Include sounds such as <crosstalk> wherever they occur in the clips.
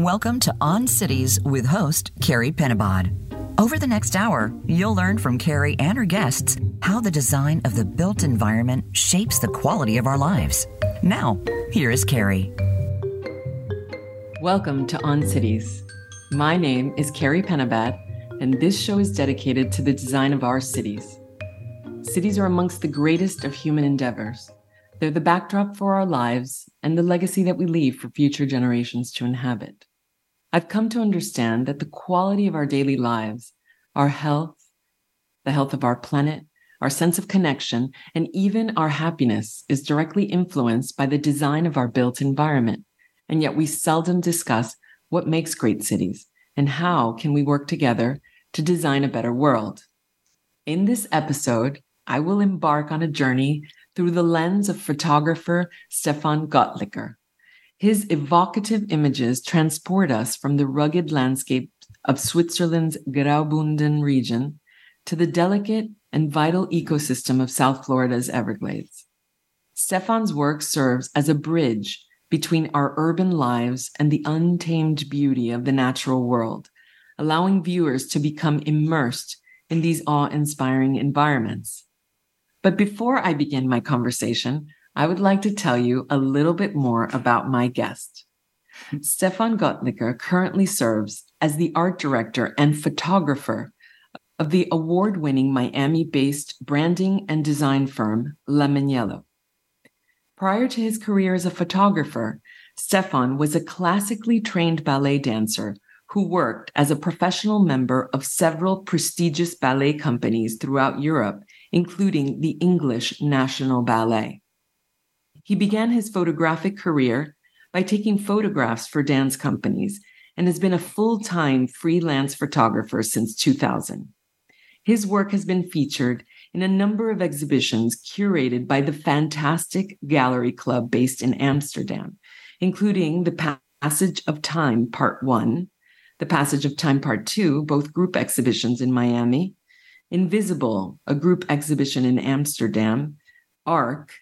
Welcome to On Cities with host Carie Penabad. Over the next hour, you'll learn from Carie and her guests how the design of the built environment shapes the quality of our lives. Now, here is Carie. Welcome to On Cities. My name is Carie Penabad, and this show is dedicated to the design of our cities. Cities are amongst the greatest of human endeavors. They're the backdrop for our lives and the legacy that we leave for future generations to inhabit. I've come to understand that the quality of our daily lives, our health, the health of our planet, our sense of connection, and even our happiness is directly influenced by the design of our built environment. And yet we seldom discuss what makes great cities and how can we work together to design a better world. In this episode, I will embark on a journey through the lens of photographer Stephan Goettlicher. His evocative images transport us from the rugged landscape of Switzerland's Graubünden region to the delicate and vital ecosystem of South Florida's Everglades. Stephan's work serves as a bridge between our urban lives and the untamed beauty of the natural world, allowing viewers to become immersed in these awe inspiring environments. But before I begin my conversation, I would like to tell you a little bit more about my guest. Stephan Goettlicher currently serves as the art director and photographer of the award winning Miami based branding and design firm La Maniello. Prior to his career as a photographer, Stephan was a classically trained ballet dancer who worked as a professional member of several prestigious ballet companies throughout Europe including the English National Ballet. He began his photographic career by taking photographs for dance companies and has been a full time freelance photographer since 2000. His work has been featured in a number of exhibitions curated by the Fantastic Gallery Club based in Amsterdam, including The Passage of Time Part 1, The Passage of Time Part 2, both group exhibitions in Miami, Invisible, a group exhibition in Amsterdam, ARC,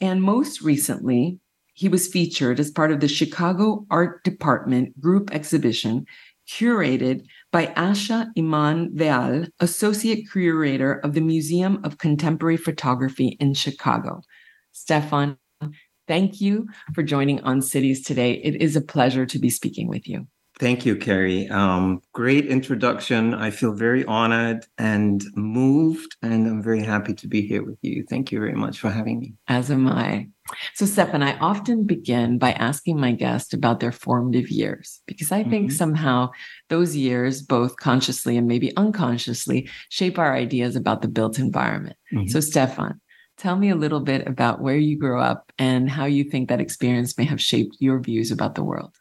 and most recently, he was featured as part of the Chicago Art Department group exhibition curated by Asha Iman Veal, Associate Curator of the Museum of Contemporary Photography in Chicago. Stephan, thank you for joining on Cities today. It is a pleasure to be speaking with you. Thank you, Carie. Um, great introduction. I feel very honored and moved, and I'm very happy to be here with you. Thank you very much for having me. As am I. So, Stephan, I often begin by asking my guest about their formative years because I think mm-hmm. somehow those years, both consciously and maybe unconsciously, shape our ideas about the built environment. Mm-hmm. So, Stephan, tell me a little bit about where you grew up and how you think that experience may have shaped your views about the world.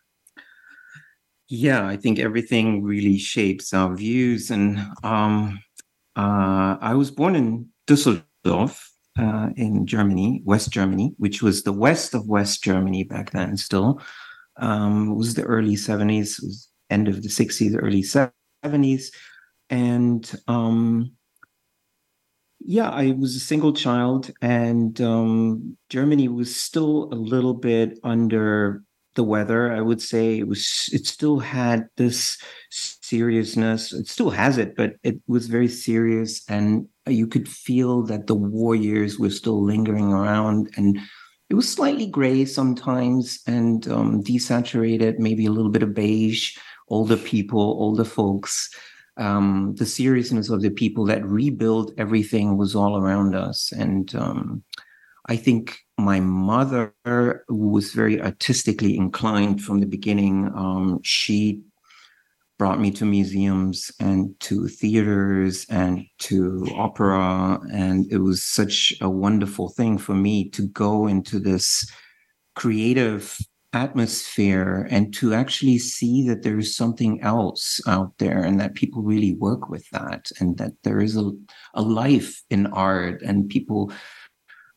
Yeah, I think everything really shapes our views. And um, uh, I was born in Düsseldorf uh, in Germany, West Germany, which was the west of West Germany back then still. Um, it was the early 70s, was end of the 60s, early 70s. And um, yeah, I was a single child, and um, Germany was still a little bit under the weather. I would say it was it still had this seriousness. It still has it, but it was very serious, and you could feel that the war years were still lingering around, and it was slightly gray sometimes and um, desaturated, maybe a little bit of beige. Older people, older folks. Um, the seriousness of the people that rebuilt everything was all around us, and um, I think my mother was very artistically inclined from the beginning. Um, she brought me to museums and to theaters and to opera. And it was such a wonderful thing for me to go into this creative atmosphere and to actually see that there is something else out there and that people really work with that and that there is a, a life in art and people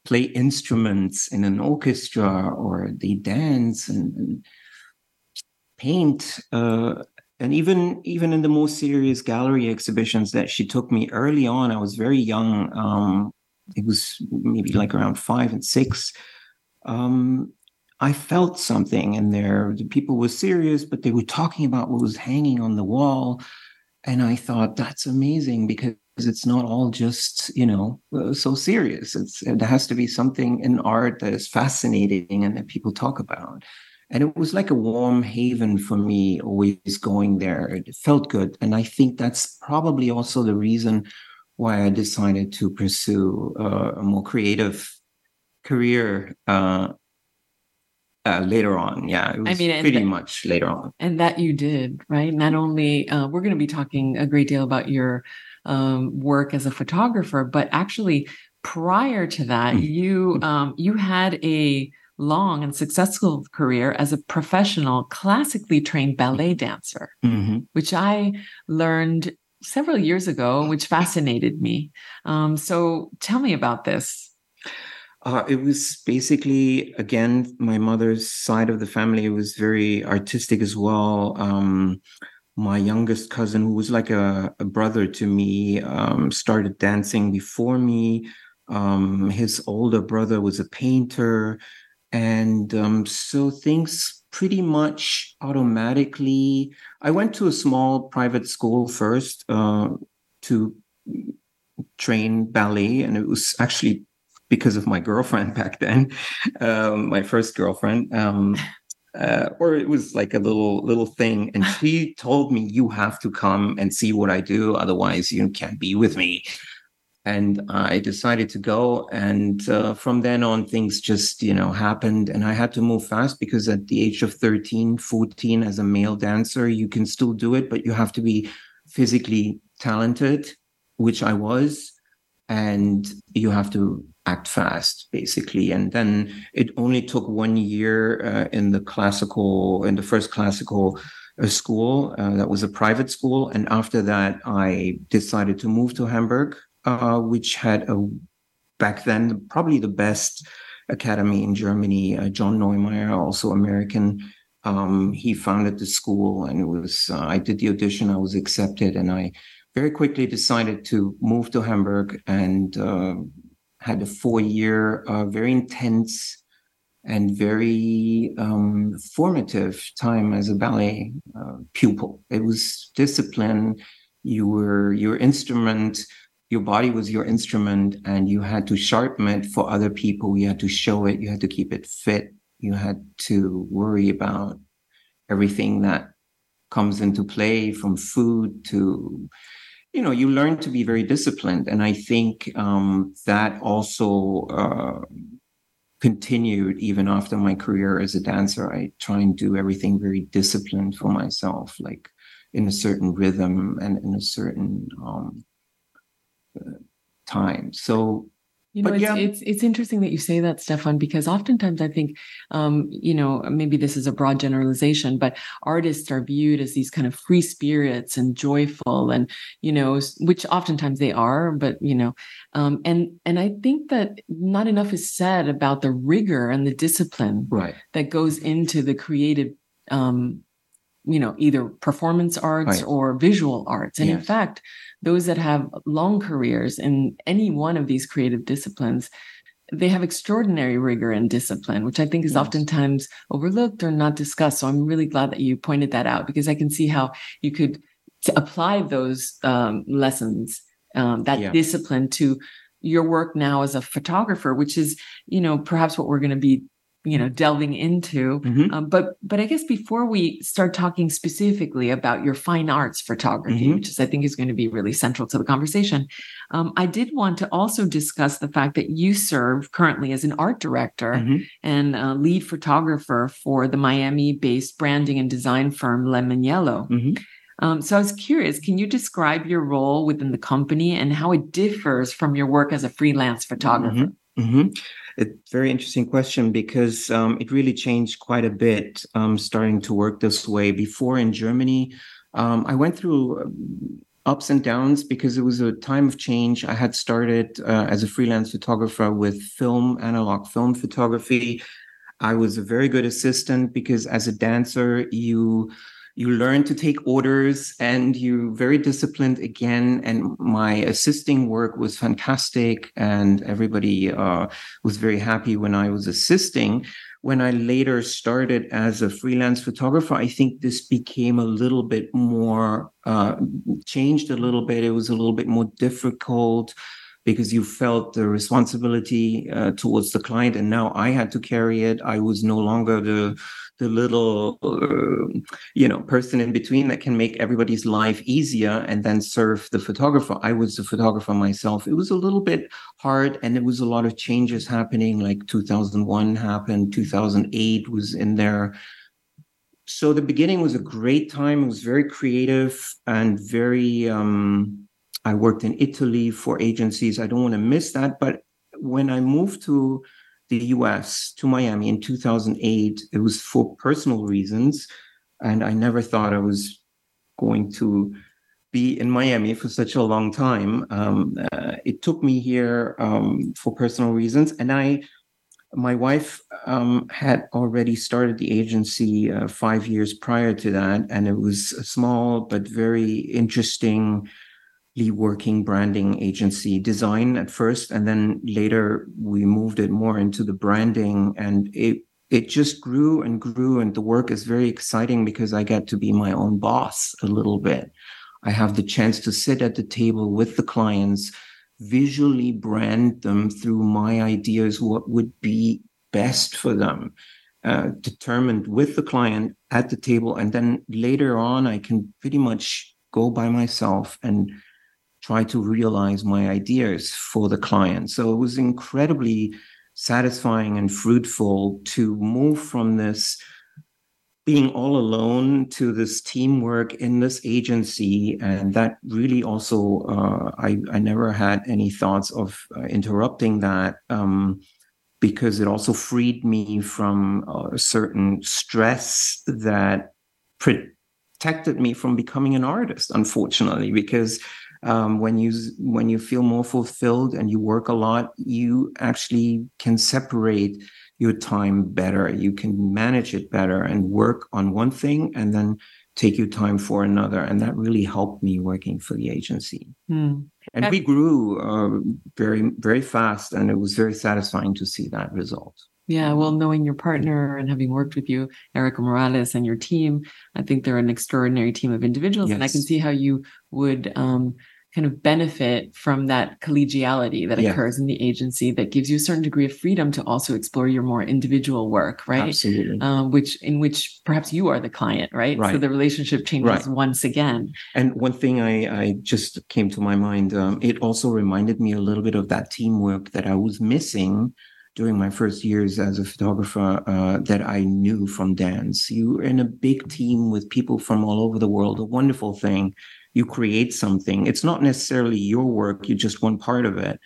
play instruments in an orchestra or they dance and, and paint uh, and even even in the more serious gallery exhibitions that she took me early on i was very young um, it was maybe like around five and six um, I felt something in there. The people were serious, but they were talking about what was hanging on the wall. And I thought that's amazing because it's not all just, you know, uh, so serious. It's, there has to be something in art that is fascinating and that people talk about. And it was like a warm haven for me, always going there. It felt good. And I think that's probably also the reason why I decided to pursue uh, a more creative career uh, uh, later on. Yeah, it was I mean, pretty much later on. And that you did, right? Not only uh, we're going to be talking a great deal about your um, work as a photographer, but actually prior to that, mm-hmm. you um, you had a long and successful career as a professional classically trained ballet dancer, mm-hmm. which I learned several years ago, which fascinated me. Um, so tell me about this. Uh, it was basically, again, my mother's side of the family was very artistic as well. Um, my youngest cousin, who was like a, a brother to me, um, started dancing before me. Um, his older brother was a painter. And um, so things pretty much automatically. I went to a small private school first uh, to train ballet, and it was actually because of my girlfriend <laughs> back then, um, my first girlfriend. Um, uh, or it was like a little little thing, and <laughs> she told me, "You have to come and see what I do, otherwise you can't be with me." And I decided to go, and uh, from then on, things just you know happened, and I had to move fast because at the age of 13, 14, as a male dancer, you can still do it, but you have to be physically talented, which I was, and you have to act fast basically. And then it only took one year uh, in the classical in the first classical uh, school uh, that was a private school. And after that i decided to move to hamburg uh, which had a back then probably the best academy in germany. Uh, john neumeier also american um, he founded the school and it was uh, i did the audition i was accepted and i very quickly decided to move to hamburg and had a four year, uh, very intense and very um, formative time as a ballet uh, pupil. It was discipline. You were your instrument, your body was your instrument, and you had to sharpen it for other people. You had to show it, you had to keep it fit, you had to worry about everything that comes into play from food to you know, you learn to be very disciplined. And I think um, that also uh, continued even after my career as a dancer. I try and do everything very disciplined for myself, like in a certain rhythm and in a certain um, uh, time. So you know, it's, yeah. it's it's interesting that you say that, Stephan, because oftentimes I think, um, you know, maybe this is a broad generalization, but artists are viewed as these kind of free spirits and joyful, and you know, which oftentimes they are, but you know, um, and and I think that not enough is said about the rigor and the discipline right. that goes into the creative um, you know either performance arts right. or visual arts and yes. in fact those that have long careers in any one of these creative disciplines they have extraordinary rigor and discipline which i think is yes. oftentimes overlooked or not discussed so i'm really glad that you pointed that out because i can see how you could apply those um, lessons um, that yeah. discipline to your work now as a photographer which is you know perhaps what we're going to be you know delving into mm-hmm. um, but but i guess before we start talking specifically about your fine arts photography mm-hmm. which is i think is going to be really central to the conversation um, i did want to also discuss the fact that you serve currently as an art director mm-hmm. and uh, lead photographer for the miami based branding and design firm Lemonello mm-hmm. um, so I was curious, can you describe your role within the company and how it differs from your work as a freelance photographer? Mm-hmm. Mm-hmm. Very interesting question because um, it really changed quite a bit um, starting to work this way. Before in Germany, um, I went through um, ups and downs because it was a time of change. I had started uh, as a freelance photographer with film, analog film photography. I was a very good assistant because as a dancer, you you learn to take orders and you're very disciplined again and my assisting work was fantastic and everybody uh, was very happy when i was assisting when I later started as a freelance photographer, I think this became a little bit more uh, changed a little bit. It was a little bit more difficult because you felt the responsibility uh, towards the client, and now I had to carry it. I was no longer the the little uh, you know person in between that can make everybody's life easier and then serve the photographer. I was the photographer myself. It was a little bit hard and there was a lot of changes happening like 2001 happened 2008 was in there. So the beginning was a great time. It was very creative and very um, i worked in italy for agencies i don't want to miss that but when i moved to the US to Miami in 2008. It was for personal reasons. And I never thought I was going to be in Miami for such a long time. Um, uh, it took me here um, for personal reasons. And I, my wife um, had already started the agency uh, five years prior to that. And it was a small but very interesting working branding agency design at first and then later we moved it more into the branding and it it just grew and grew and the work is very exciting because i get to be my own boss a little bit. I have the chance to sit at the table with the clients visually brand them through my ideas what would be best for them uh, determined with the client at the table and then later on i can pretty much go by myself and try to realize my ideas for the client. So it was incredibly satisfying and fruitful to move from this being all alone to this teamwork in this agency and that really also uh, I, I never had any thoughts of uh, interrupting that um, because it also freed me from a certain stress that protected me from becoming an artist unfortunately because um, when you when you feel more fulfilled and you work a lot you actually can separate your time better you can manage it better and work on one thing and then take your time for another and that really helped me working for the agency mm. and we grew uh, very very fast and it was very satisfying to see that result yeah, well, knowing your partner and having worked with you, Erica Morales, and your team, I think they're an extraordinary team of individuals. Yes. And I can see how you would um, kind of benefit from that collegiality that yeah. occurs in the agency that gives you a certain degree of freedom to also explore your more individual work, right? Absolutely. Um, which in which perhaps you are the client, right? right. So the relationship changes right. once again. And one thing I, I just came to my mind, um, it also reminded me a little bit of that teamwork that I was missing during my first years as a photographer uh, that I knew from dance. You were in a big team with people from all over the world, a wonderful thing you create something. It's not necessarily your work, you're just one part of it.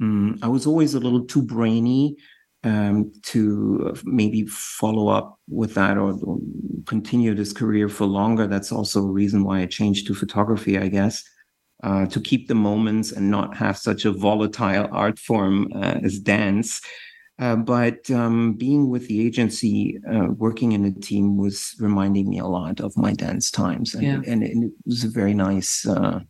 Mm, I was always a little too brainy um, to maybe follow up with that or, or, continue this career for longer. That's also a reason why I changed to photography, I guess, uh, to keep the moments and not have such a volatile art form uh, as dance. Uh, but um, being with the agency, uh, working in a team was reminding me a lot of my dance times. And, yeah. and, and it was a very nice uh,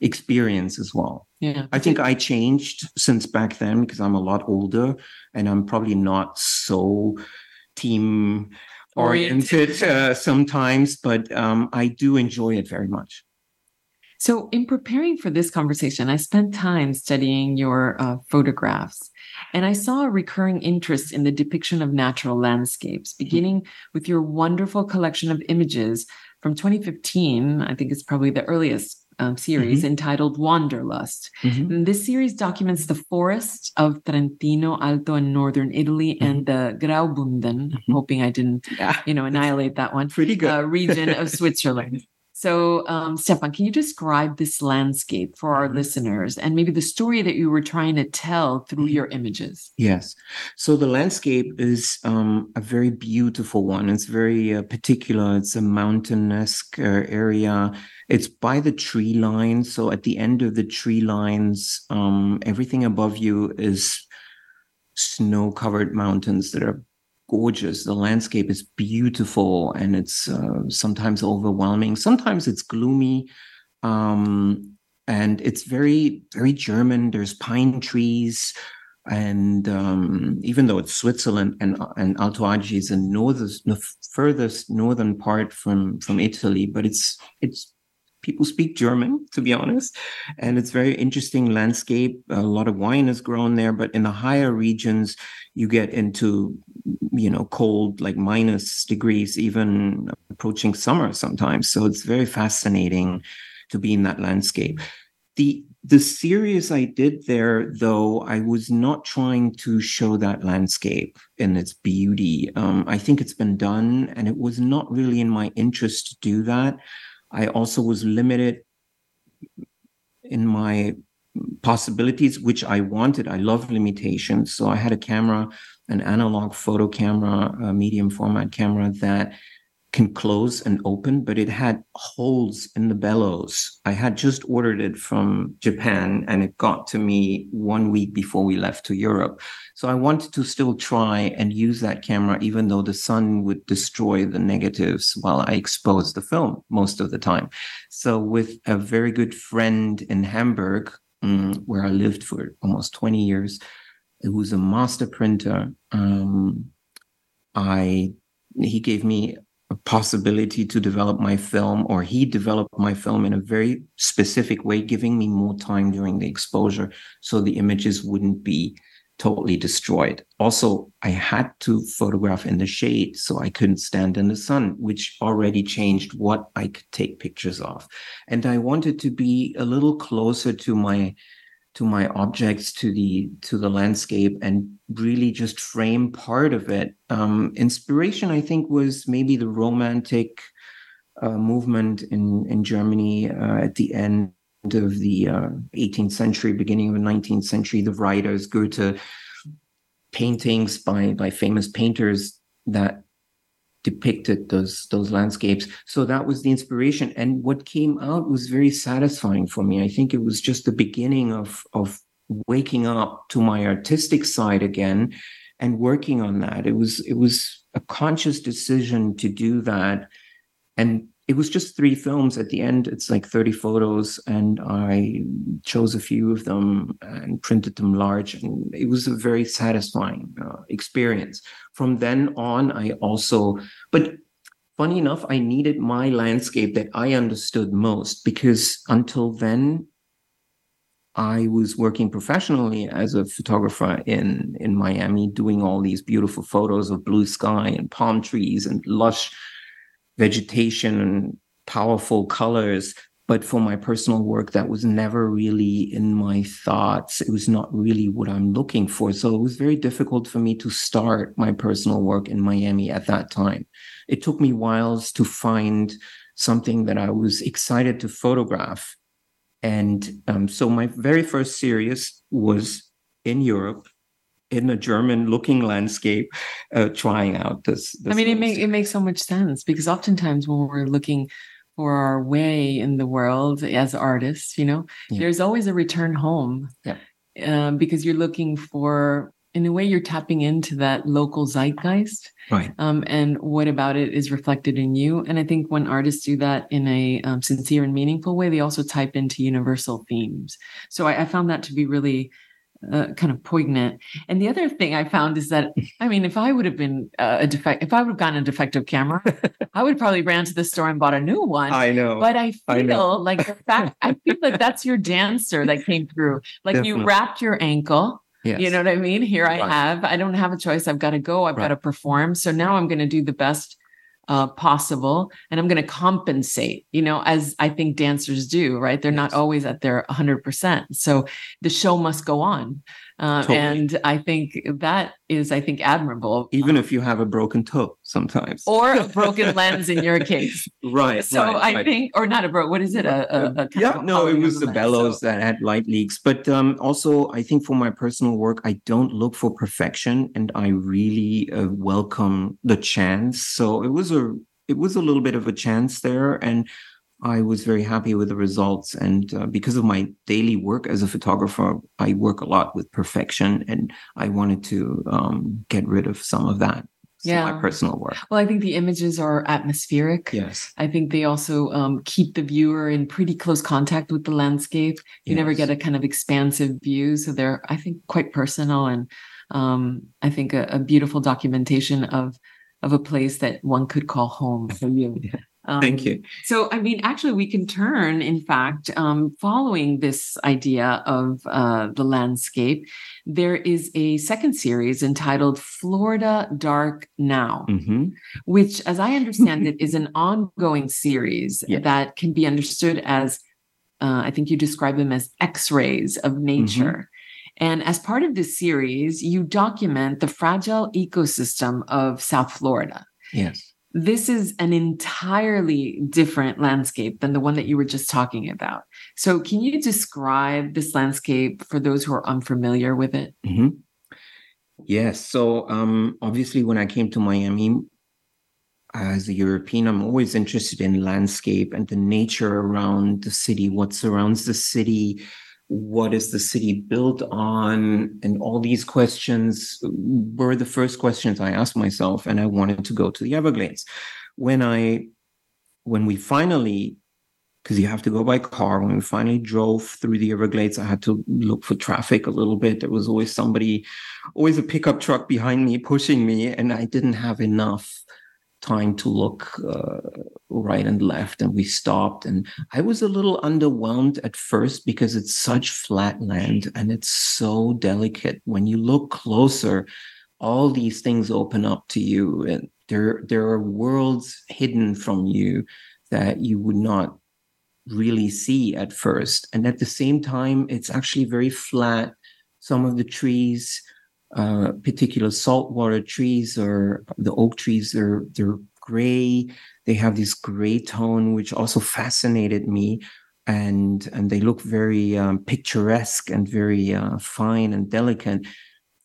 experience as well. Yeah. I think I changed since back then because I'm a lot older and I'm probably not so team oriented uh, sometimes, but um, I do enjoy it very much. So, in preparing for this conversation, I spent time studying your uh, photographs. And I saw a recurring interest in the depiction of natural landscapes, mm-hmm. beginning with your wonderful collection of images from 2015. I think it's probably the earliest um, series mm-hmm. entitled Wanderlust. Mm-hmm. this series documents the forests of Trentino Alto in northern Italy mm-hmm. and the Graubünden, mm-hmm. hoping I didn't, yeah. you know, annihilate that one. <laughs> Pretty good. Uh, region of <laughs> Switzerland. So, um, Stephan, can you describe this landscape for our mm-hmm. listeners and maybe the story that you were trying to tell through your images? Yes. So, the landscape is um, a very beautiful one. It's very uh, particular. It's a mountainous uh, area. It's by the tree line. So, at the end of the tree lines, um, everything above you is snow covered mountains that are gorgeous. The landscape is beautiful and it's uh, sometimes overwhelming. Sometimes it's gloomy. Um, and it's very, very German. There's pine trees. and um, even though it's Switzerland and and Alto Adige is the northest, the furthest northern part from from Italy, but it's it's people speak German, to be honest, and it's very interesting landscape. A lot of wine is grown there, but in the higher regions, you get into you know cold like minus degrees, even approaching summer sometimes. So it's very fascinating to be in that landscape. The the series I did there, though, I was not trying to show that landscape in its beauty. Um, I think it's been done, and it was not really in my interest to do that. I also was limited in my possibilities, which I wanted. I love limitations. So I had a camera, an analog photo camera, a medium format camera that can close and open, but it had holes in the bellows. I had just ordered it from Japan and it got to me one week before we left to Europe. So I wanted to still try and use that camera, even though the sun would destroy the negatives while I exposed the film most of the time. So with a very good friend in Hamburg, um, where I lived for almost 20 years, who's a master printer, um, I he gave me a possibility to develop my film, or he developed my film in a very specific way, giving me more time during the exposure so the images wouldn't be totally destroyed. Also, I had to photograph in the shade so I couldn't stand in the sun, which already changed what I could take pictures of. And I wanted to be a little closer to my to my objects to the to the landscape and really just frame part of it. Um, inspiration i think was maybe the romantic uh, movement in in germany uh, at the end of the uh, 18th century beginning of the 19th century. The writers goethe paintings by by famous painters that depicted those those landscapes. So that was the inspiration. And what came out was very satisfying for me. I think it was just the beginning of of waking up to my artistic side again and working on that. It was it was a conscious decision to do that. And it was just three films at the end. It's like 30 photos and i chose a few of them and printed them large and it was a very satisfying uh, experience. From then on i also but funny enough i needed my landscape that i understood most because until then I was working professionally as a photographer in in Miami, doing all these beautiful photos of blue sky and palm trees and lush vegetation and powerful colors. But for my personal work, that was never really in my thoughts. It was not really what I'm looking for. So it was very difficult for me to start my personal work in Miami at that time. It took me whiles to find something that I was excited to photograph. And um, so my very first series was in Europe in a German looking landscape, uh, trying out this, this. I mean, it makes it makes so much sense because oftentimes when we're looking for our way in the world as artists, you know, yeah. there's always a return home. Yeah. Um, because you're looking for, in a way, you're tapping into that local zeitgeist. Right. Um, and what about it is reflected in you. And I think when artists do that in a um, sincere and meaningful way, they also type into universal themes. So I, I found that to be really uh, kind of poignant. And the other thing I found is that, I mean, if I would have been uh, a defect, if I would have gotten a defective camera, <laughs> I would probably ran to the store and bought a new one. I know. But I feel I like the fact, I feel like that's your dancer that came through. Like Definitely. you wrapped your ankle. Yes. You know what I mean? Here right. I have, I don't have a choice. I've got to go. I've right. got to perform. So now I'm going to do the best uh, possible and i'm going to compensate you know as i think dancers do right? They're yes. not always at their 100% so the show must go on uh, totally. and i think that is i think admirable. Even if you have a broken toe sometimes. Or a broken <laughs> lens in your case. Right so right, i right. think or not a broke what is it? A, a, a yeah no it was the bellows so. that had light leaks. But um, also i think for my personal work i don't look for perfection and i really uh, welcome the chance. So it was a it was a little bit of a chance there. And I was very happy with the results. And uh, because of my daily work as a photographer, I work a lot with perfection and I wanted to um, get rid of some of that. yeah. my personal work. Well, I think the images are atmospheric. Yes. I think they also um, keep the viewer in pretty close contact with the landscape. You yes. never get a kind of expansive view. So they're, I think, quite personal and um, I think a, a, beautiful documentation of of a place that one could call home for you. <laughs> yeah. Um, Thank you. So, I mean, actually, we can turn, in fact, um, following this idea of uh, the landscape, there is a second series entitled Florida Dark Now, mm-hmm. which, as I understand it, is an ongoing series yes. that can be understood as, uh, I think you describe them as X rays of nature. Mm-hmm. And as part of this series, you document the fragile ecosystem of South Florida. Yes this is an entirely different landscape than the one that you were just talking about. So, can you describe this landscape for those who are unfamiliar with it? Mm-hmm. Yes. So, um, obviously, when I came to Miami as a European, I'm always interested in landscape and the nature around the city, what surrounds the city, what is the city built on? And all these questions were the first questions i asked myself and i wanted to go to the everglades. When i when we finally because you have to go by car when we finally drove through the everglades i had to look for traffic a little bit. There was always somebody always a pickup truck behind me pushing me and i didn't have enough time to look uh, right and left and we stopped. And i was a little underwhelmed at first because it's such flat land and it's so delicate. When you look closer all these things open up to you and there there are worlds hidden from you that you would not really see at first. And at the same time it's actually very flat. Some of the trees uh, particular saltwater trees or the oak trees, they're, they're gray. They have this gray tone, which also fascinated me. And, and they look very um, picturesque and very uh, fine and delicate.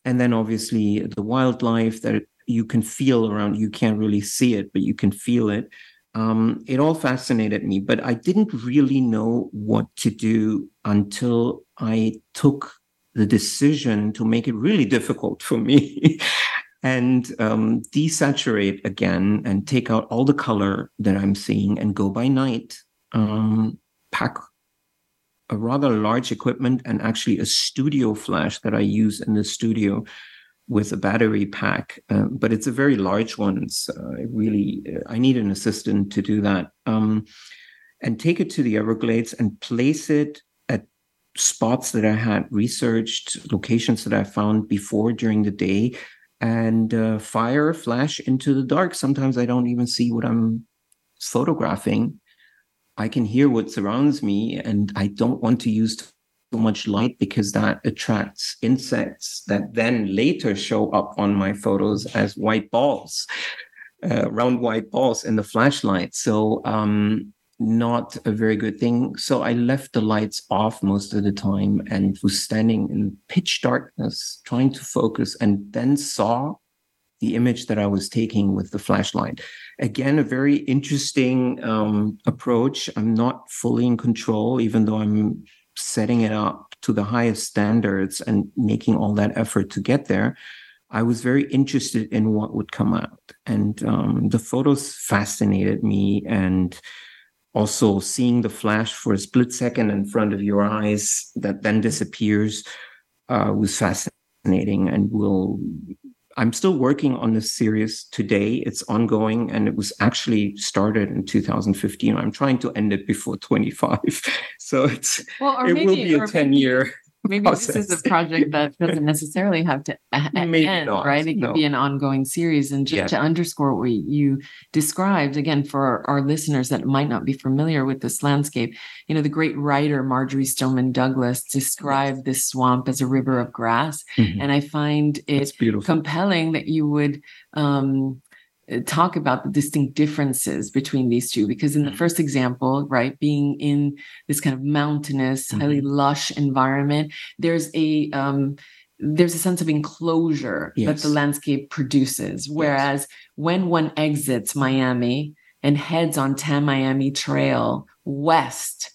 And then obviously the wildlife that you can feel around, you can't really see it, but you can feel it. Um, it all fascinated me, but I didn't really know what to do until I took the decision to make it really difficult for me <laughs> and um, desaturate again and take out all the color that I'm seeing and go by night, um, pack a rather large equipment and actually a studio flash that I use in the studio with a battery pack, uh, but it's a very large one. So I really, I need an assistant to do that. Um, and take it to the Everglades and place it spots that I had researched, locations that I found before during the day, and uh, fire flash into the dark. Sometimes I don't even see what I'm photographing. I can hear what surrounds me, and I don't want to use too much light because that attracts insects that then later show up on my photos as white balls, uh, round white balls in the flashlight. So um, not a very good thing. So I left the lights off most of the time and was standing in pitch darkness, trying to focus, and then saw the image that I was taking with the flashlight. Again, a very interesting um, approach. I'm not fully in control, even though I'm setting it up to the highest standards and making all that effort to get there. I was very interested in what would come out. And um, the photos fascinated me. And also seeing the flash for a split second in front of your eyes that then disappears uh, was fascinating and will i'm still working on this series today. It's ongoing and it was actually started in 2015 i'm trying to end it before 25 <laughs> so it's well, it maybe, will be a 10 year maybe process. this is a <laughs> project that doesn't necessarily have to maybe end, not, right? It no. could be an ongoing series. And just yeah. to underscore what you described again for our, our, listeners that might not be familiar with this landscape, you know, the great writer Marjory Stoneman Douglas described this swamp as a river of grass, mm-hmm. and I find it compelling that you would um, talk about the distinct differences between these two because in the mm-hmm. first example right being in this kind of mountainous mm-hmm. highly lush environment there's a um, there's a sense of enclosure yes. that the landscape produces whereas yes. when one exits miami and heads on Tamiami Trail west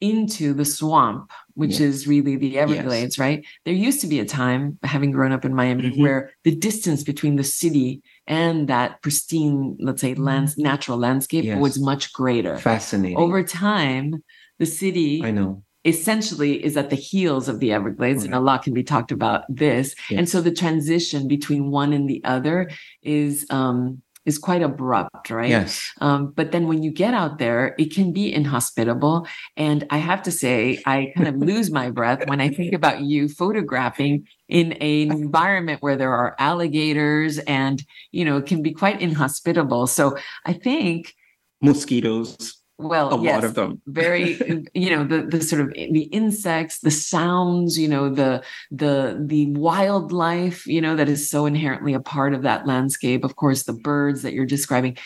into the swamp which Yes. is really the Everglades, right? There used to be a time, having grown up in Miami, Mhm. where the distance between the city and that pristine, let's say, lands natural landscape Yes. was much greater. Fascinating. Over time, the city I know. essentially is at the heels of the Everglades, and a lot can be talked about this. And so the transition between one and the other is um, is quite abrupt, right? Yes. Um, but then when you get out there, it can be inhospitable. And I have to say, I kind of lose my breath when I think about you photographing in an <laughs> environment where there are alligators and, you know, it can be quite inhospitable. So I think, Mosquitoes, well, a yes, lot of them. very <laughs> you know the the sort of the insects the sounds you know the the the wildlife you know that is so inherently a part of that landscape of course the birds that you're describing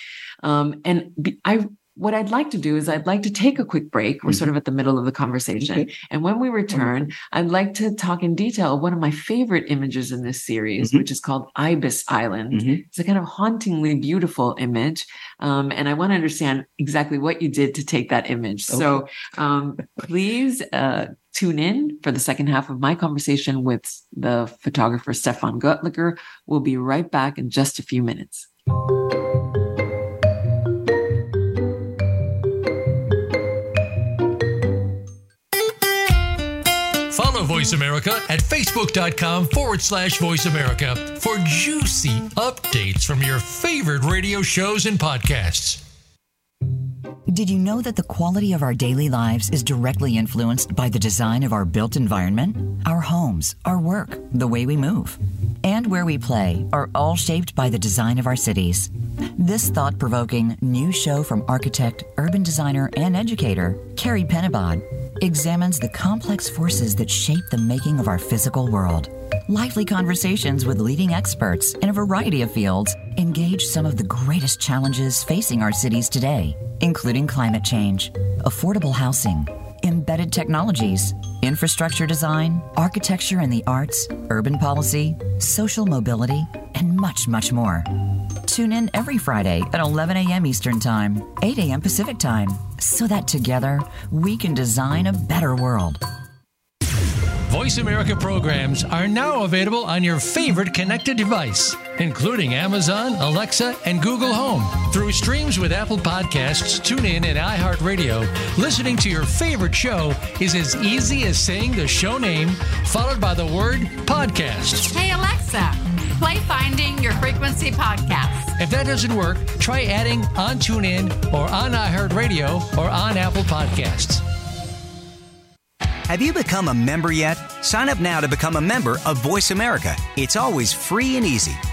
um and be- i what i'd like to do is i'd like to take a quick break we're Mhm. sort of at the middle of the conversation Okay. and when we return i'd like to talk in detail one of my favorite images in this series Mhm. which is called ibis island Mhm. it's a kind of hauntingly beautiful image. Um, and I want to understand exactly what you did to take that image. So um, please uh, tune in for the second half of my conversation with the photographer Stephan Goettlicher. We'll be right back in just a few minutes. Voice America at facebook.com forward slash voice America for juicy updates from your favorite radio shows and podcasts. Did you know that the quality of our daily lives is directly influenced by the design of our built environment? Our homes, our work, the way we move, and where we play are all shaped by the design of our cities. This thought provoking new show from architect, urban designer, and educator, Carie Penabad, examines the complex forces that shape the making of our physical world. Lively conversations with leading experts in a variety of fields engage some of the greatest challenges facing our cities today, including climate change, affordable housing, embedded technologies, infrastructure design, architecture and the arts, urban policy, social mobility, and much, much more. Tune in every Friday at 11 a.m. Eastern Time, 8 a.m. Pacific Time, so that together we can design a better world. Voice America programs are now available on your favorite connected device, including Amazon, Alexa, and Google Home. Through streams with Apple Podcasts, TuneIn, and iHeartRadio, listening to your favorite show is as easy as saying the show name followed by the word podcast. Hey Alexa, play Finding Your Frequency podcast. If that doesn't work, try adding on TuneIn or on iHeartRadio or on Apple Podcasts. Have you become a member yet? Sign up now to become a member of Voice America. It's always free and easy.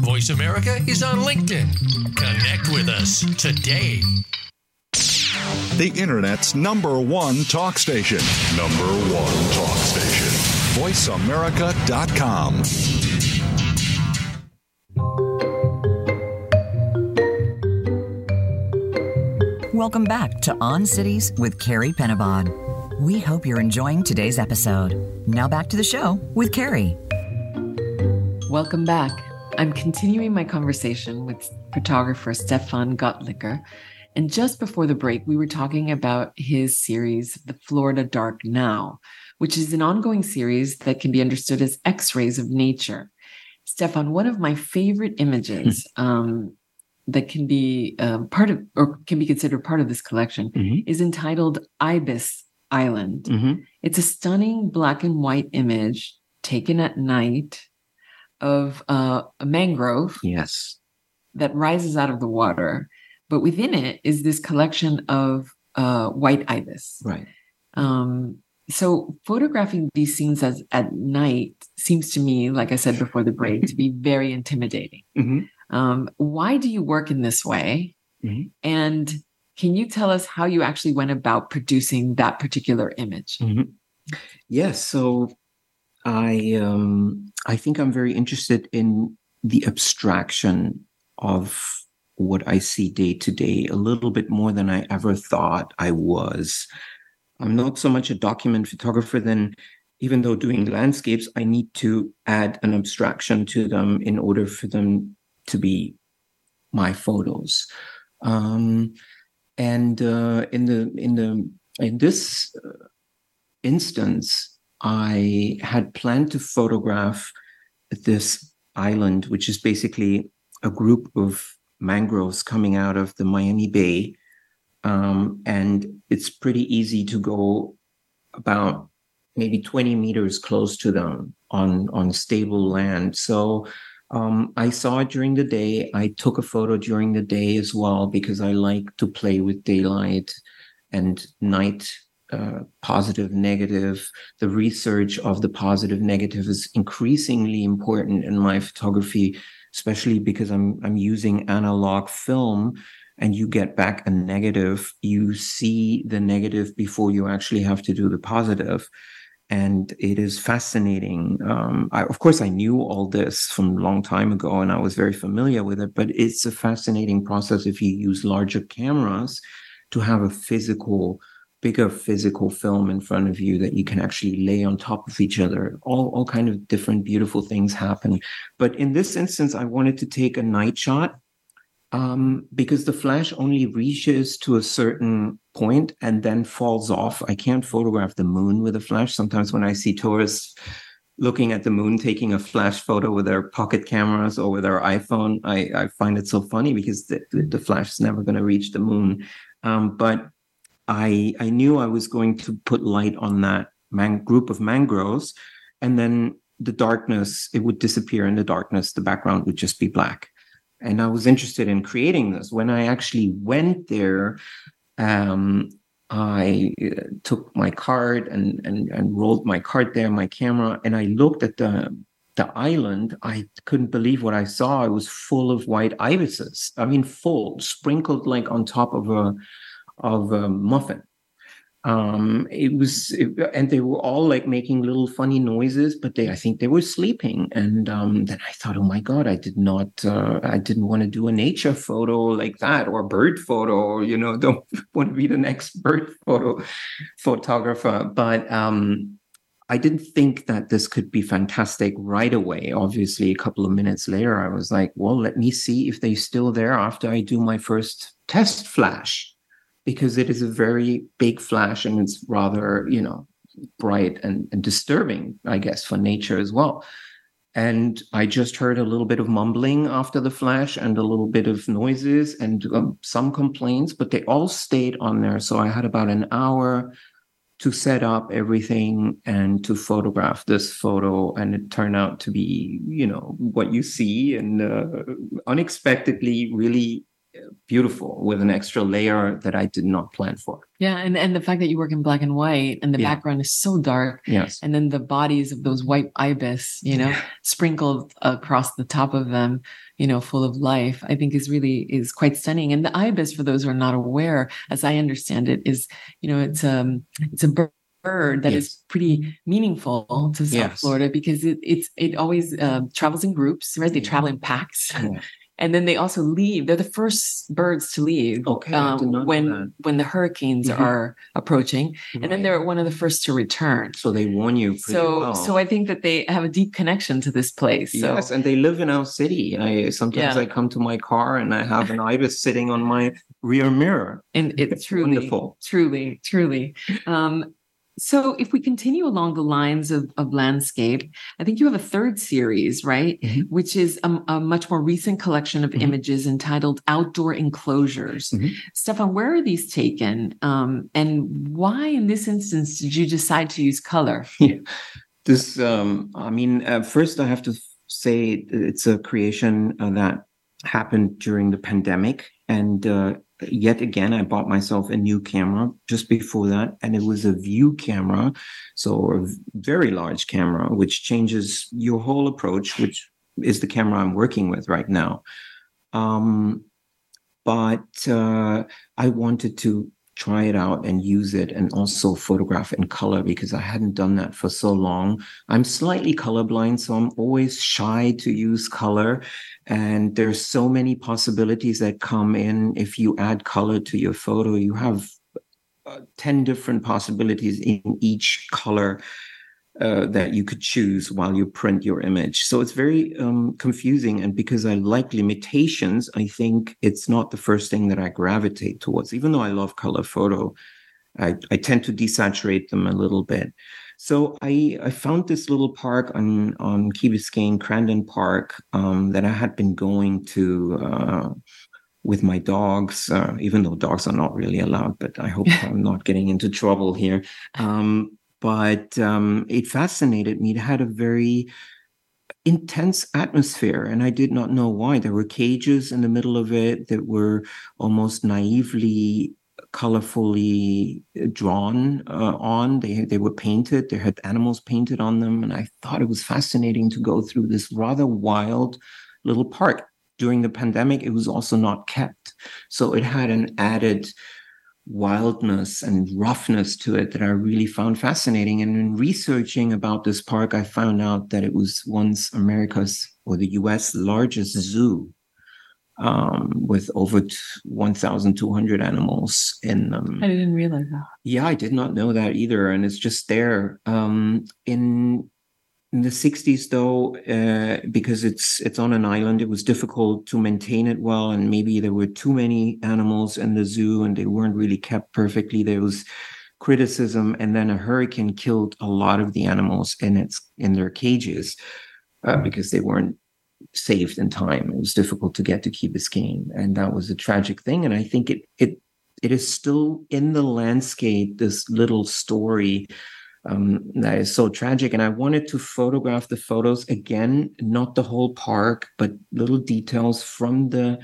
Voice America is on LinkedIn. Connect with us today. The Internet's number one talk station. Number one talk station. VoiceAmerica.com. Welcome back to On Cities with Carie Penabad. We hope you're enjoying today's episode. Now back to the show with Carie. Welcome back. I'm continuing my conversation with photographer Stephan Goettlicher. And just before the break, we were talking about his series, The Florida Dark Now, which is an ongoing series that can be understood as X rays of nature. Stephan, one of my favorite images um, that can be um, part of or can be considered part of this collection Mhm. is entitled Ibis Island. Mhm. It's a stunning black and white image taken at night of uh, a mangrove Yes. that rises out of the water, but within it is this collection of uh, white ibis. Right. Um, so photographing these scenes as at night seems to me, like I said before the break, to be <laughs> very intimidating. Mhm. Um, why do you work in this way? Mhm. And can you tell us how you actually went about producing that particular image? Mhm. Yes. So I um, I think I'm very interested in the abstraction of what I see day to day a little bit more than I ever thought I was. I'm not so much a document photographer than even though doing landscapes, I need to add an abstraction to them in order for them to be my photos. Um, and uh, in the in the in this uh, instance, I had planned to photograph this island, which is basically a group of mangroves coming out of the Miami Bay. Um, and it's pretty easy to go about maybe 20 meters close to them on, on stable land. So um, I saw it during the day. I took a photo during the day as well because I like to play with daylight and night uh, positive, negative. The research of the positive, negative is increasingly important in my photography, especially because I'm I'm using analog film, and you get back a negative. You see the negative before you actually have to do the positive, and it is fascinating. Um, I, of course, I knew all this from a long time ago, and I was very familiar with it. But it's a fascinating process if you use larger cameras to have a physical bigger physical film in front of you that you can actually lay on top of each other. All all kind of different beautiful things happen. But in this instance i wanted to take a night shot um, because the flash only reaches to a certain point and then falls off. I can't photograph the moon with a flash. Sometimes when i see tourists looking at the moon taking a flash photo with their pocket cameras or with their iphone i, I find it so funny because the, the flash is never going to reach the moon. Um, but I I knew I was going to put light on that man, group of mangroves, and then the darkness it would disappear in the darkness. The background would just be black, and I was interested in creating this. When I actually went there, um, I uh, took my card and, and and rolled my card there, my camera, and I looked at the the island. I couldn't believe what I saw. It was full of white ibises. I mean, full, sprinkled like on top of a of a muffin. Um, it was, it, and they were all like making little funny noises, but they, I think they were sleeping. And um, then I thought, oh my god, I did not, uh, I didn't want to do a nature photo like that or bird photo. You know, <laughs> don't want to be the next bird photo photographer. But um, I didn't think that this could be fantastic right away. Obviously, a couple of minutes later, I was like, well, let me see if they're still there after I do my first test flash because it is a very big flash and it's rather, you know, bright and, and disturbing, I guess, for nature as well. And I just heard a little bit of mumbling after the flash and a little bit of noises and um, some complaints, but they all stayed on there. So I had about an hour to set up everything and to photograph this photo. And it turned out to be, you know, what you see and uh, unexpectedly really beautiful with an extra layer that I did not plan for. Yeah, and and the fact that you work in black and white and the Yeah. background is so dark, Yes. and then the bodies of those white ibis, you know, sprinkled across the top of them, you know, full of life, I think is really is quite stunning. And the ibis, for those who are not aware, as I understand it, is you know it's um it's a bird. Bird that is Yes. pretty meaningful to South Yes. Florida because it, it's it always uh, travels in groups, right? They travel in packs, Yeah. And then they also leave. They're the first birds to leave Okay, um, when when the hurricanes Mhm. are approaching, and then they're one of the first to return. So they warn you pretty So well. so I think that they have a deep connection to this place. So Yes, and they live in our city. I sometimes Yeah. I come to my car and I have an ibis sitting on my rear mirror. and it's <laughs> It's truly wonderful. truly truly um so if we continue along the lines of, of landscape i think you have a third series right Mhm. which is a, a much more recent collection of Mhm. images entitled outdoor enclosures Mhm. Stephan where are these taken um, and why in this instance did you decide to use color <laughs> Yeah. This, um, I mean, uh, first I have to say it's a creation uh, that happened during the pandemic, and uh, yet again I bought myself a new camera just before that, and it was a view camera, so a very large camera, which changes your whole approach, which is the camera I'm working with right now. Um, but uh, I wanted to try it out and use it and also photograph in color because I hadn't done that for so long. I'm slightly colorblind, so I'm always shy to use color. And there's so many possibilities that come in. If you add color to your photo, you have uh, 10 different possibilities in each color uh, that you could choose while you print your image. So it's very um, confusing. And because I like limitations, I think it's not the first thing that I gravitate towards. Even though I love color photo, I, I tend to desaturate them a little bit. So I, I found this little park on, on Key Biscayne, Crandon Park, um, that I had been going to uh, with my dogs, uh, even though dogs are not really allowed, but I hope <laughs> I'm not getting into trouble here. Um, but um, it fascinated me. It had a very intense atmosphere, and I did not know why. There were cages in the middle of it that were almost naively colorfully drawn uh, on they they were painted they had animals painted on them and i thought it was fascinating to go through this rather wild little park during the pandemic it was also not kept so it had an added wildness and roughness to it that I really found fascinating. And in researching about this park, I found out that it was once America's or the US largest zoo um, with over 1,200 animals in them. I didn't realize that. Yeah, I did not know that either. And it's just there. Um, in in the 60s though uh, because it's it's on an island it was difficult to maintain it well and maybe there were too many animals in the zoo and they weren't really kept perfectly. There was criticism and then a hurricane killed a lot of the animals in its in their cages uh, because they weren't saved in time. It was difficult to get to Key Biscayne and that was a tragic thing and i think it it it is still in the landscape this little story um, that is so tragic. And I wanted to photograph the photos again, not the whole park, but little details from the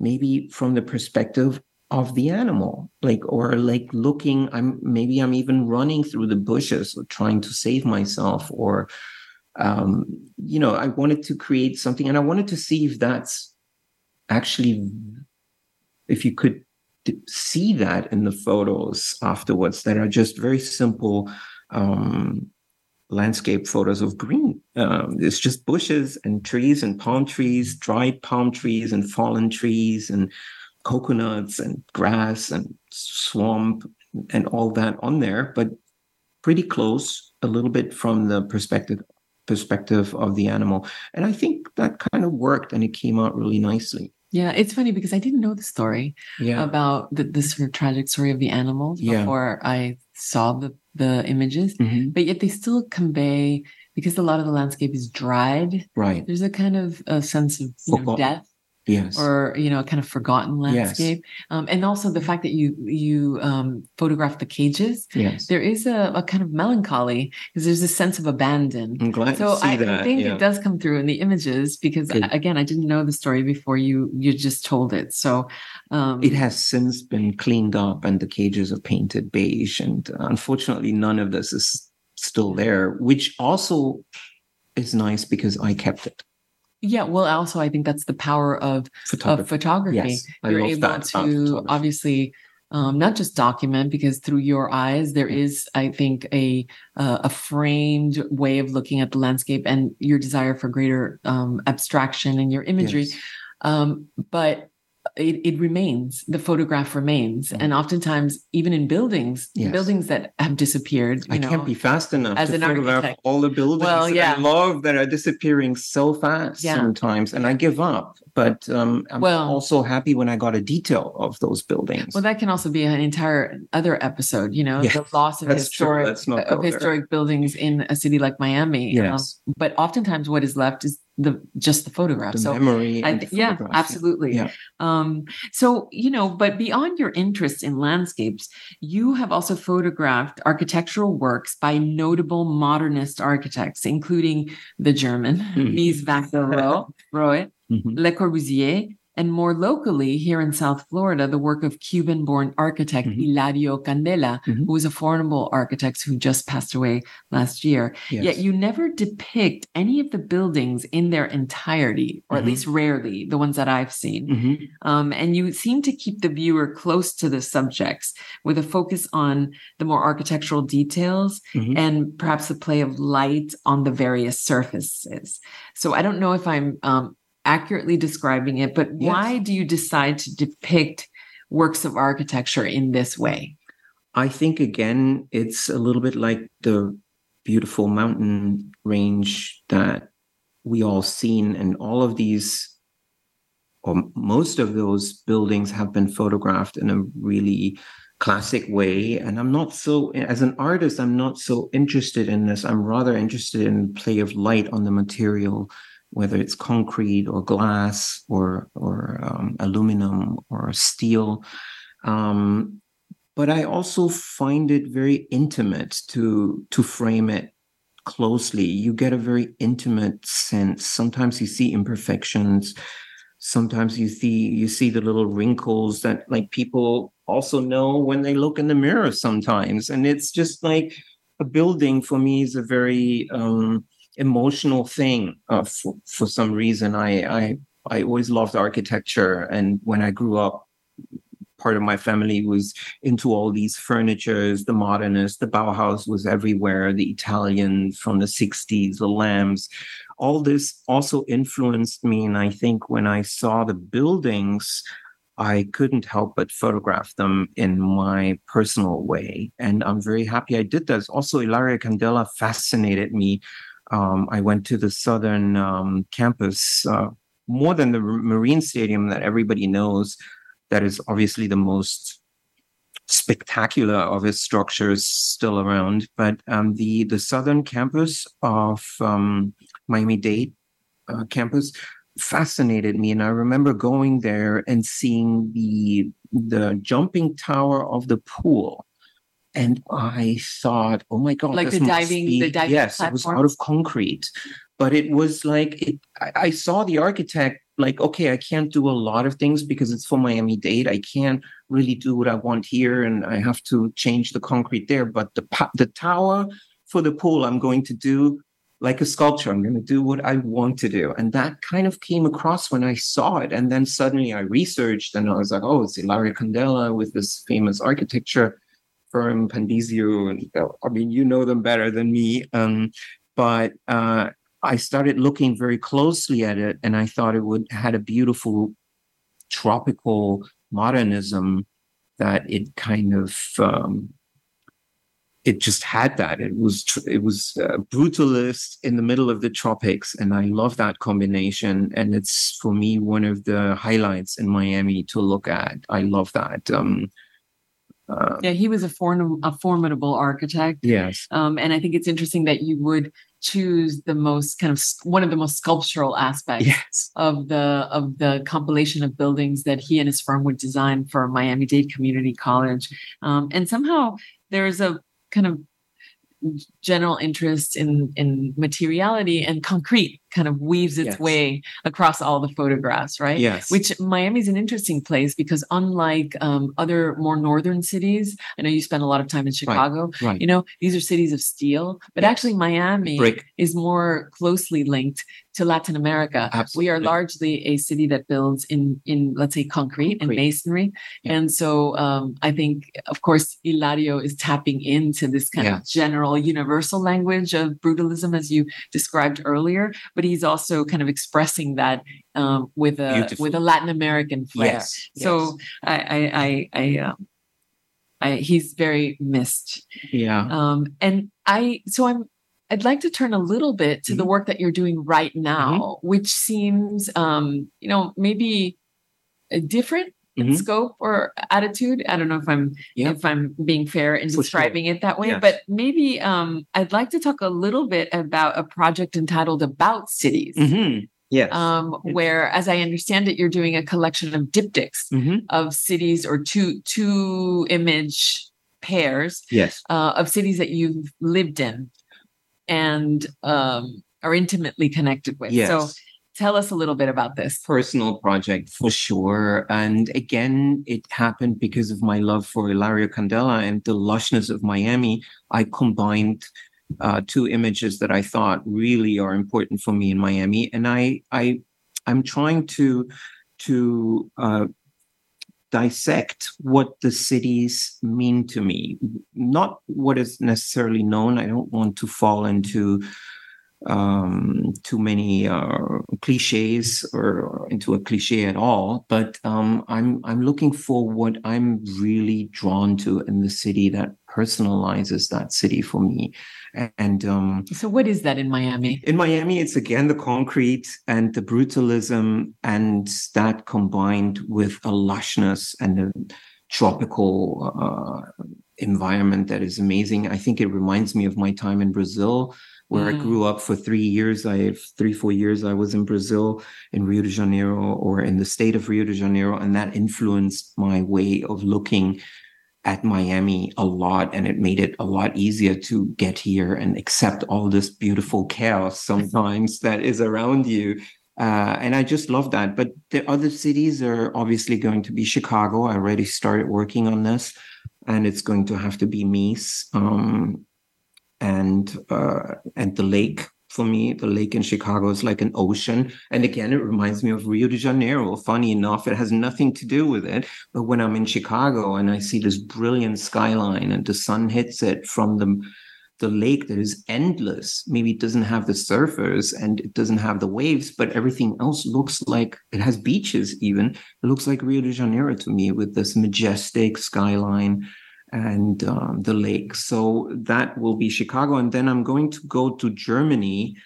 maybe from the perspective of the animal, like or like looking. I'm maybe I'm even running through the bushes or trying to save myself, or um, you know, I wanted to create something, and I wanted to see if that's actually if you could see that in the photos afterwards that are just very simple um, landscape photos of green. Um, it's just bushes and trees and palm trees, dried palm trees and fallen trees and coconuts and grass and swamp and all that on there, but pretty close, a little bit from the perspective perspective of the animal. And I think that kind of worked and it came out really nicely. Yeah, it's funny because I didn't know the story Yeah. about the, this sort of tragic story of the animals Yeah. before I saw the the images, Mhm. but yet they still convey because a lot of the landscape is dried. Right. There's a kind of a sense of you know, death Yes. or you know a kind of forgotten Yes. landscape, um, and also the fact that you you um, photograph the cages. yes. There is a, a kind of melancholy because there's a sense of abandon. I'm glad So to see I, that. I think yeah. it does come through in the images because again, I didn't know the story before you you just told it. So um, It has since been cleaned up and the cages are painted beige. And uh, unfortunately, none of this is still there, which also is nice because I kept it. Yeah. Well, also I think that's the power of Photography. of photography. Yes, You're able to obviously um, not just document because through your eyes there is, I think, a uh, a framed way of looking at the landscape and your desire for greater um, abstraction in your imagery. Yes. um, but it, it remains the photograph remains Mhm. and oftentimes even in buildings Yes. buildings that have disappeared you I know, can't be fast enough as to an photograph architect. all the buildings. Well, that yeah. I love that are disappearing so fast Yeah. sometimes, and I give up. But um, I'm Well- also happy when I got a detail of those buildings. well that can also be an entire other episode you know Yes, the loss of that's historic of there. historic buildings in a city like miami Um, Yes. but oftentimes what is left is the just the photograph. The so memory. I and th- the yeah, absolutely. Yeah. Um, so you know, but beyond your interest in landscapes, you have also photographed architectural works by notable modernist architects, including the German Mhm. Mies van der Rohe, Mhm. Le Corbusier, and more locally here in South Florida, the work of Cuban-born architect Mhm. Hilario Candela, Mhm. who was a formidable architect who just passed away last year. Yes. Yet you never depict any of the buildings in their entirety, or at Mhm. least rarely, the ones that I've seen. Mhm. Um, and you seem to keep the viewer close to the subjects with a focus on the more architectural details Mhm. and perhaps the play of light on the various surfaces. So I don't know if I'm um, accurately describing it, but Yes. why do you decide to depict works of architecture in this way? I think again, it's a little bit like the beautiful mountain range that we all seen, and all of these, or most of those buildings have been photographed in a really classic way. And I'm not so, as an artist, I'm not so interested in this. I'm rather interested in play of light on the material, whether it's concrete or glass or or um, aluminum or steel. Um, but I also find it very intimate to to frame it closely. You get a very intimate sense. Sometimes you see imperfections. Sometimes you see you see the little wrinkles that like people also know when they look in the mirror sometimes. And it's just like a building for me is a very um, emotional thing uh, for, for some reason. I, I I always loved architecture, and when I grew up, part of my family was into all these furnitures, the modernists, the Bauhaus was everywhere, the Italian from the 60s, the Lambs. All this also influenced me. And I think when I saw the buildings, I couldn't help but photograph them in my personal way. And I'm very happy I did that. Also, Hilario Candela fascinated me. Um, I went to the southern um, campus, uh, more than the Marine Stadium that everybody knows that is obviously the most spectacular of its structures still around. But um, the the southern campus of um, Miami Dade uh, campus fascinated me, and I remember going there and seeing the the jumping tower of the pool. And I thought, oh my god, Like this the diving- be- the diving yes, it was out of concrete, but it was like it. I, I saw the architect like, okay, I can't do a lot of things because it's for Miami Dade. I can't really do what I want here, and I have to change the concrete there. But the the tower for the pool, I'm going to do like a sculpture. I'm going to do what I want to do, and that kind of came across when I saw it. And then suddenly I researched, and I was like, oh, it's Hilario Candela with this famous architecture firm, Pandizio, and uh, I mean, you know them better than me. Um, but uh, I started looking very closely at it, and I thought it would had a beautiful tropical modernism that it kind of um, it just had that. It was tr- it was uh, brutalist in the middle of the tropics, and I love that combination. And it's for me one of the highlights in Miami to look at. I love that. Um, uh, Yeah, he was a, form- a formidable architect. yes. Um, and I think it's interesting that you would choose the most kind of one of the most sculptural aspects Yes. of the of the compilation of buildings that he and his firm would design for Miami Dade Community College. Um, and somehow there's a kind of general interest in in materiality and concrete kind of weaves its Yes. way across all the photographs, right? Yes. Which Miami's an interesting place because unlike um, other more northern cities, I know you spend a lot of time in Chicago. right. You know, these are cities of steel, but Yes. actually Miami Brick. is more closely linked to Latin America. We are largely a city that builds in in let's say concrete, and masonry, Yeah. and so um, I think, of course, Hilario is tapping into this kind of general universal language of brutalism, as you described earlier. But he's also kind of expressing that um, with a Beautifully. with a Latin American flair. Yes. So I I I, I, um, I he's very missed. yeah. Um, and I, so I'm, I'd like to turn a little bit to the Mhm. work that you're doing right now, which seems, um, you know, maybe uh, different mm-hmm. scope or attitude. I don't know if I'm yeah. if I'm being fair in For describing sure. it that way, yes. but maybe um, I'd like to talk a little bit about a project entitled "About Cities." Mm-hmm. Yes. Um, where, as I understand it, you're doing a collection of diptychs mm-hmm. of cities or two two image pairs. Yes. Uh, of cities that you've lived in and um, are intimately connected with. Yes. So tell us a little bit about this personal project for sure and again it happened because of my love for Hilario Candela and the lushness of miami i combined uh, two images that i thought really are important for me in miami and i i i'm trying to to uh, dissect what the cities mean to me. Not what is necessarily known. I don't want to fall into um, too many uh, cliches or into a cliche at all. But um, I'm I'm looking for what I'm really drawn to in the city that personalizes that city for me. And um, so, what is that in Miami? In Miami, it's again the concrete and the brutalism, and that combined with a lushness and a tropical uh, environment that is amazing. I think it reminds me of my time in Brazil where mm. I grew up for three years. I have three, four years I was in Brazil, in Rio de Janeiro, or in the state of Rio de Janeiro, and that influenced my way of looking at Miami a lot, and it made it a lot easier to get here and accept all this beautiful chaos <laughs> sometimes that is around you. Uh, and I just love that. But the other cities are obviously going to be Chicago. I already started working on this, and it's going to have to be Mies. Um, and uh, and the lake for me the lake in chicago is like an ocean. And again it reminds me of rio de janeiro. Funny enough it has nothing to do with it. But when i'm in chicago and i see this brilliant skyline and the sun hits it from the the lake that is endless maybe it doesn't have the surfers and it doesn't have the waves but everything else looks like it has beaches even. It looks like rio de janeiro to me with this majestic skyline and um, the lake. So that will be Chicago. And then I'm going to go to Germany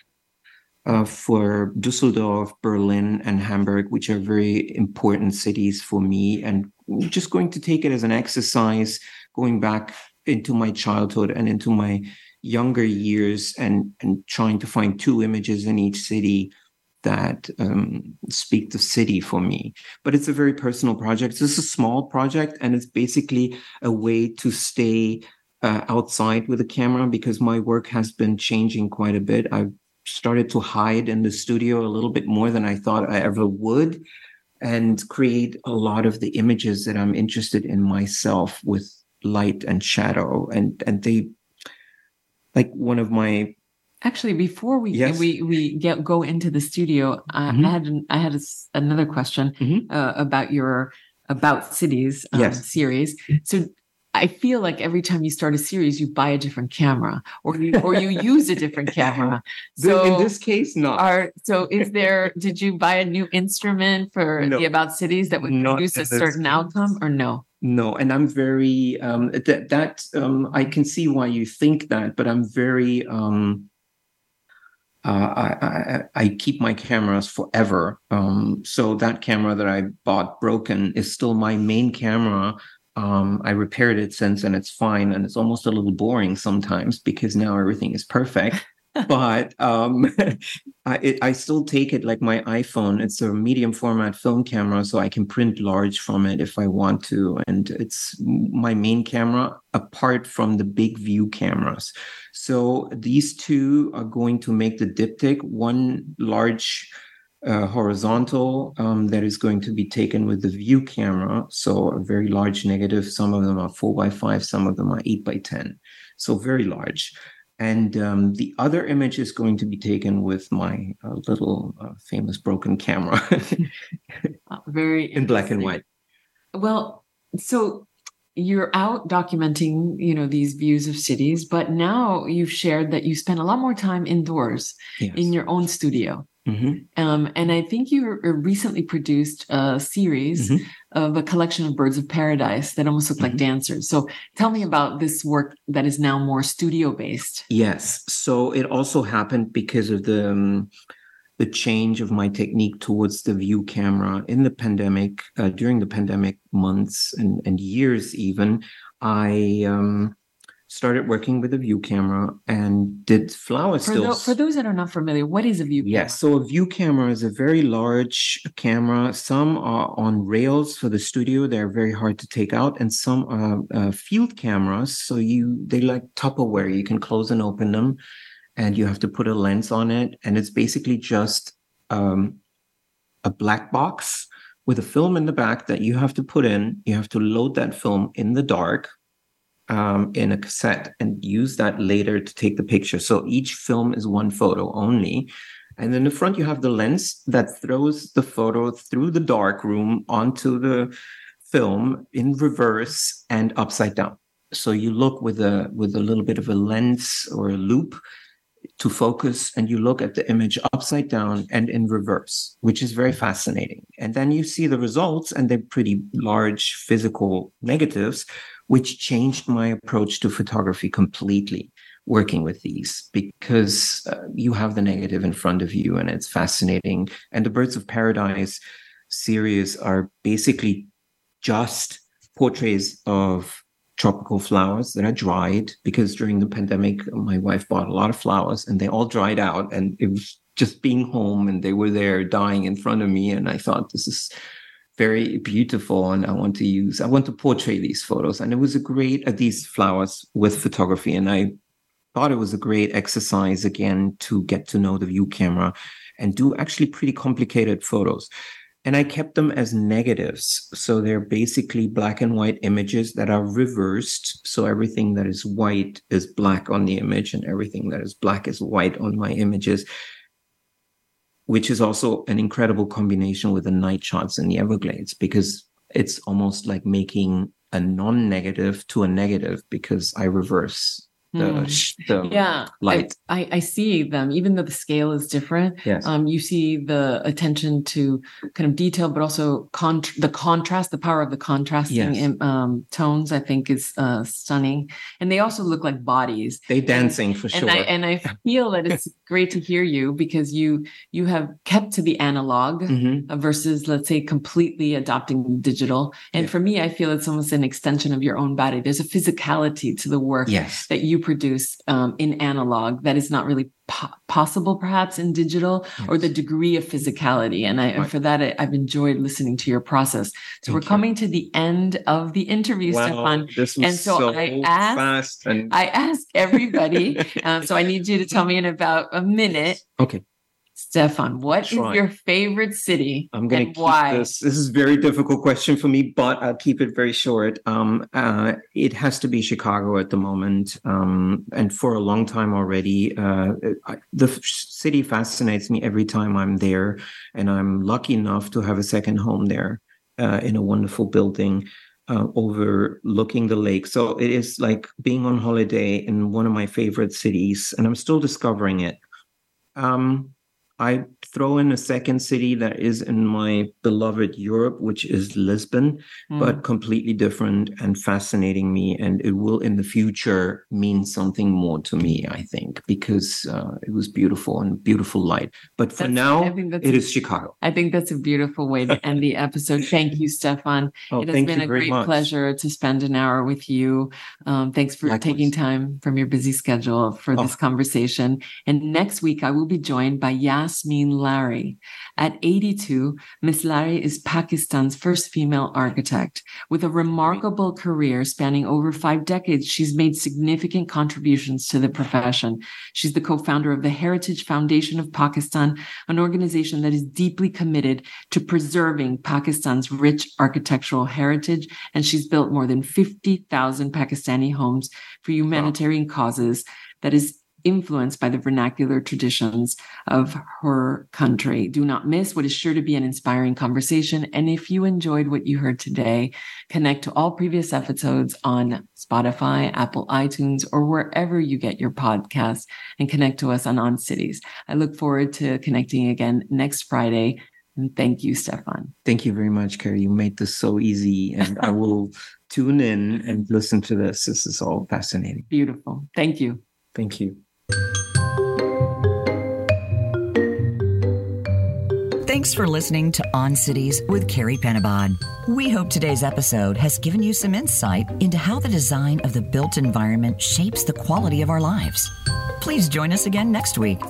uh, for Dusseldorf, Berlin, and Hamburg, which are very important cities for me. And just going to take it as an exercise, going back into my childhood and into my younger years and, and trying to find two images in each city that um, speak the city for me. But it's a very personal project. It's a small project, and it's basically a way to stay uh, outside with the camera because my work has been changing quite a bit. I've started to hide in the studio a little bit more than I thought I ever would and create a lot of the images that I'm interested in myself with light and shadow and and they like one of my Actually, before we yes. we we get go into the studio, mm-hmm. I had an, I had a, another question mm-hmm. uh, about your about cities um, yes. series. So I feel like every time you start a series, you buy a different camera, or you or you <laughs> use a different camera. So in this case, not. Are, so is there? <laughs> did you buy a new instrument for no, the about cities that would produce a certain outcome, or no? No, and I'm very um, that that um, I can see why you think that, but I'm very um, I, I, I, keep my cameras forever. Um, so that camera that I bought broken is still my main camera. Um, I repaired it since and it's fine. And it's almost a little boring sometimes because now everything is perfect. But um, <laughs> I, it, I still take it like my iPhone. It's a medium format film camera, so I can print large from it if I want to. And it's my main camera apart from the big view cameras. So these two are going to make the diptych one large uh, horizontal um, that is going to be taken with the view camera. So a very large negative. Some of them are four by five, some of them are eight by 10. So very large. And um, the other image is going to be taken with my uh, little uh, famous broken camera. <laughs> very in black and white. Well, so you're out documenting, you know, these views of cities, but now you've shared that you spend a lot more time indoors yes. in your own studio. Mm-hmm. Um, and I think you recently produced a series mm-hmm. of a collection of birds of paradise that almost look mm-hmm. like dancers. So tell me about this work that is now more studio based. Yes. So it also happened because of the um, the change of my technique towards the view camera in the pandemic, uh, during the pandemic months and, and years even, I um, started working with a view camera and did flower For, stills. tho- for those that are not familiar, what is a view camera? Yes. So a view camera is a very large camera. Some are on rails for the studio. They're very hard to take out, and some are uh, field cameras. So you they like Tupperware. You can close and open them, and you have to put a lens on it, and it's basically just um, a black box with a film in the back that you have to put in. You have to load that film in the dark um, in a cassette and use that later to take the picture. So each film is one photo only. And in the front, you have the lens that throws the photo through the dark room onto the film in reverse and upside down. So you look with a with a little bit of a lens or a loop to focus and you look at the image upside down and in reverse, which is very fascinating. And then you see the results and they're pretty large physical negatives, which changed my approach to photography completely working with these because uh, you have the negative in front of you and it's fascinating. And the Birds of Paradise series are basically just portraits of tropical flowers that are dried because during the pandemic my wife bought a lot of flowers and they all dried out and it was just being home and they were there dying in front of me and i thought this is very beautiful and i want to use i want to portray these photos and it was a great uh, these flowers with photography and i thought it was a great exercise again to get to know the view camera and do actually pretty complicated photos and I kept them as negatives. So they're basically black and white images that are reversed. So everything that is white is black on the image, and everything that is black is white on my images, which is also an incredible combination with the night shots in the Everglades because it's almost like making a non negative to a negative because I reverse the, Mm. the yeah light. I, I see them even though the scale is different Yes. um you see the attention to kind of detail but also con- the contrast the power of the contrasting Yes. um tones i think is uh stunning and they also look like bodies they dancing for and sure. i and i <laughs> feel that it's great to hear you because you you have kept to the analog Mhm. uh, versus let's say completely adopting digital and Yeah. for me i feel it's almost an extension of your own body there's a physicality to the work Yes. that you produce um, in analog that is not really po- possible perhaps in digital or the degree of physicality. And i and for that I, i've enjoyed listening to your process. So Thank we're you. coming to the end of the interview Stephan. This was And so so, I asked- and i ask everybody <laughs> um, so i need you to tell me in about a minute okay. Stefan what is Try. your favorite city I'm going to why this. This is a very difficult question for me, but I'll keep it very short. Um, uh, it has to be Chicago at the moment, um, and for a long time already. Uh, I, the city fascinates me every time I'm there, and I'm lucky enough to have a second home there uh, in a wonderful building. Uh, overlooking the lake. So it is like being on holiday in one of my favorite cities, and I'm still discovering it. Um, I throw in a second city that is in my beloved Europe, which is Lisbon, Mm. but completely different and fascinating me. And it will in the future mean something more to me, I think, because uh, it was beautiful and beautiful light. But for That's- now, I think that's it is Chicago. I think that's a beautiful way to end the episode. Thank you, Stephan. Oh, it has been a great much. pleasure to spend an hour with you. Um, thanks for Likewise. taking time from your busy schedule for this Oh. conversation. And next week, I will be joined by Yasmeen Lari. At 82, Miss Larry is Pakistan's first female architect. With a remarkable career spanning over five decades, she's made significant contributions to the profession. She's the co-founder of the Heritage Foundation of Pakistan, an organization that is deeply committed to preserving Pakistan's rich architectural heritage. And she's built more than 50,000 Pakistani homes for humanitarian causes that is influenced by the vernacular traditions of her country. Do not miss what is sure to be an inspiring conversation. And if you enjoyed what you heard today, connect to all previous episodes on Spotify, Apple iTunes, or wherever you get your podcasts and connect to us on On Cities. I look forward to connecting again next Friday. And thank you, Stephan. Thank you very much, Carie. You made this so easy, and I will tune in and listen to this. This is all fascinating. Beautiful. Thank you. Thank you. Thanks for listening to On Cities with Carie Penabad. We hope today's episode has given you some insight into how the design of the built environment shapes the quality of our lives. Please join us again next week